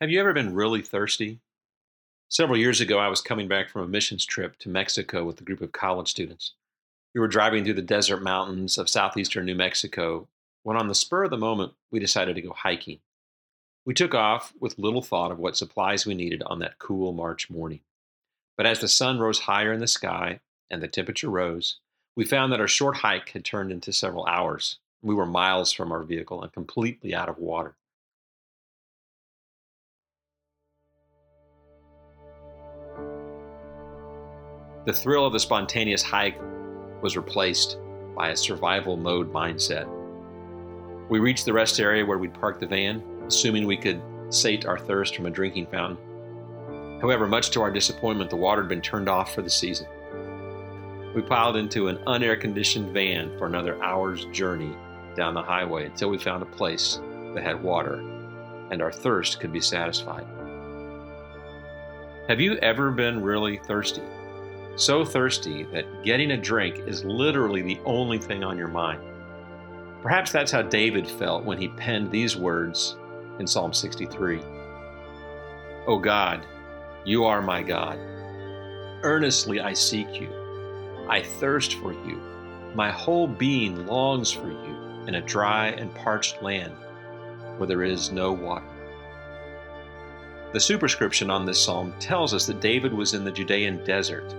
Have you ever been really thirsty? Several years ago, I was coming back from a missions trip to Mexico with a group of college students. We were driving through the desert mountains of southeastern New Mexico when, on the spur of the moment, we decided to go hiking. We took off with little thought of what supplies we needed on that cool March morning. But as the sun rose higher in the sky and the temperature rose, we found that our short hike had turned into several hours. We were miles from our vehicle and completely out of water. The thrill of the spontaneous hike was replaced by a survival mode mindset. We reached the rest area where we'd parked the van, assuming we could sate our thirst from a drinking fountain. However, much to our disappointment, the water had been turned off for the season. We piled into an unair conditioned van for another hour's journey down the highway until we found a place that had water and our thirst could be satisfied. Have you ever been really thirsty? So thirsty that getting a drink is literally the only thing on your mind. Perhaps that's how David felt when he penned these words in Psalm 63 O God, you are my God. Earnestly I seek you. I thirst for you. My whole being longs for you in a dry and parched land where there is no water. The superscription on this psalm tells us that David was in the Judean desert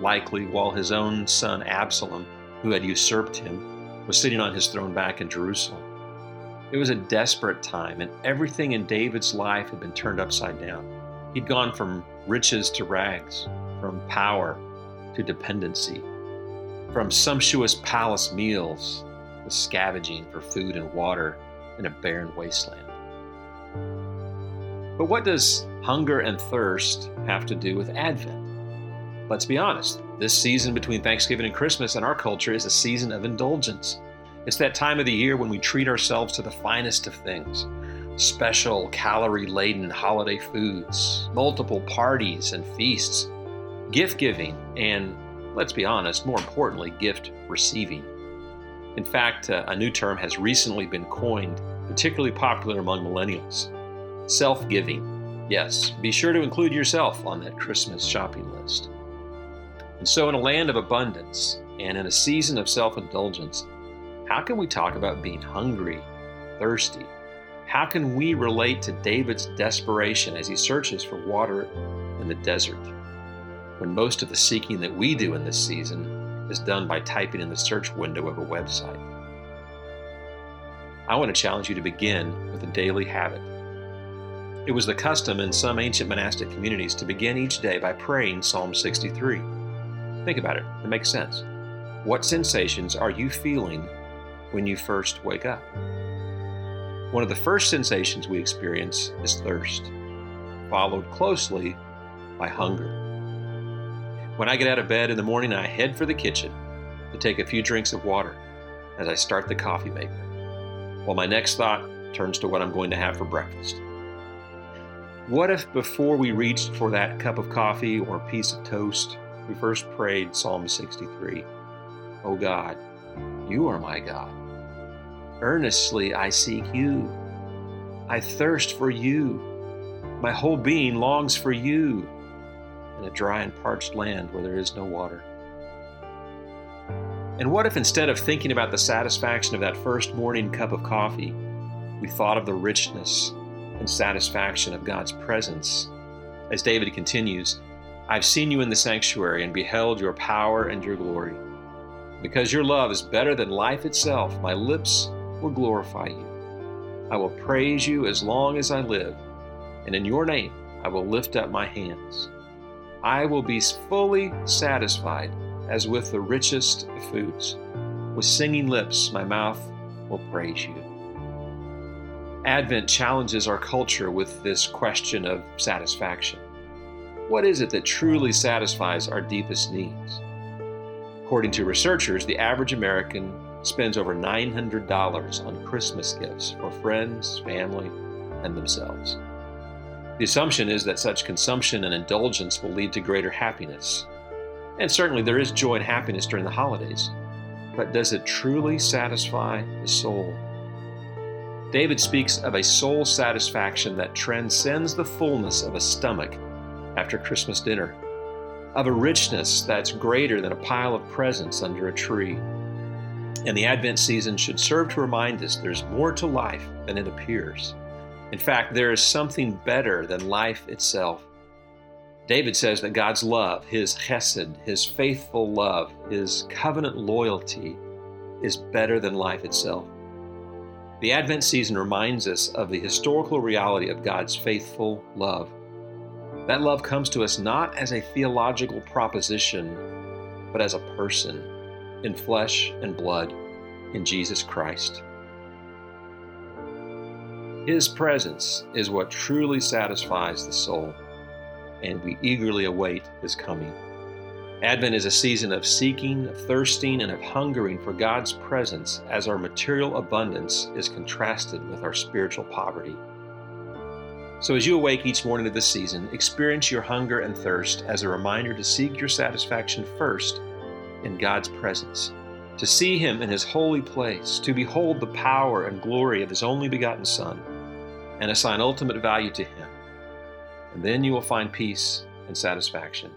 likely while his own son Absalom, who had usurped him, was sitting on his throne back in Jerusalem. It was a desperate time, and everything in David's life had been turned upside down. He'd gone from riches to rags, from power to dependency, from sumptuous palace meals to scavenging for food and water in a barren wasteland. But what does hunger and thirst have to do with Advent? Let's be honest, this season between Thanksgiving and Christmas in our culture is a season of indulgence. It's that time of the year when we treat ourselves to the finest of things special, calorie laden holiday foods, multiple parties and feasts, gift giving, and let's be honest, more importantly, gift receiving. In fact, uh, a new term has recently been coined, particularly popular among millennials self giving. Yes, be sure to include yourself on that Christmas shopping list. And so, in a land of abundance and in a season of self indulgence, how can we talk about being hungry, thirsty? How can we relate to David's desperation as he searches for water in the desert? When most of the seeking that we do in this season is done by typing in the search window of a website. I want to challenge you to begin with a daily habit. It was the custom in some ancient monastic communities to begin each day by praying Psalm 63. Think about it, it makes sense. What sensations are you feeling when you first wake up? One of the first sensations we experience is thirst, followed closely by hunger. When I get out of bed in the morning, I head for the kitchen to take a few drinks of water as I start the coffee maker, while my next thought turns to what I'm going to have for breakfast. What if before we reached for that cup of coffee or piece of toast, we first prayed Psalm 63 O God, you are my God. Earnestly I seek you. I thirst for you. My whole being longs for you in a dry and parched land where there is no water. And what if instead of thinking about the satisfaction of that first morning cup of coffee, we thought of the richness and satisfaction of God's presence? As David continues, I've seen you in the sanctuary and beheld your power and your glory. Because your love is better than life itself, my lips will glorify you. I will praise you as long as I live, and in your name I will lift up my hands. I will be fully satisfied as with the richest foods. With singing lips, my mouth will praise you. Advent challenges our culture with this question of satisfaction. What is it that truly satisfies our deepest needs? According to researchers, the average American spends over $900 on Christmas gifts for friends, family, and themselves. The assumption is that such consumption and indulgence will lead to greater happiness. And certainly there is joy and happiness during the holidays. But does it truly satisfy the soul? David speaks of a soul satisfaction that transcends the fullness of a stomach after Christmas dinner, of a richness that's greater than a pile of presents under a tree. And the Advent season should serve to remind us there's more to life than it appears. In fact, there is something better than life itself. David says that God's love, his chesed, his faithful love, his covenant loyalty, is better than life itself. The Advent season reminds us of the historical reality of God's faithful love. That love comes to us not as a theological proposition, but as a person in flesh and blood in Jesus Christ. His presence is what truly satisfies the soul, and we eagerly await His coming. Advent is a season of seeking, of thirsting, and of hungering for God's presence as our material abundance is contrasted with our spiritual poverty. So, as you awake each morning of this season, experience your hunger and thirst as a reminder to seek your satisfaction first in God's presence, to see Him in His holy place, to behold the power and glory of His only begotten Son, and assign ultimate value to Him. And then you will find peace and satisfaction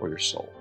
for your soul.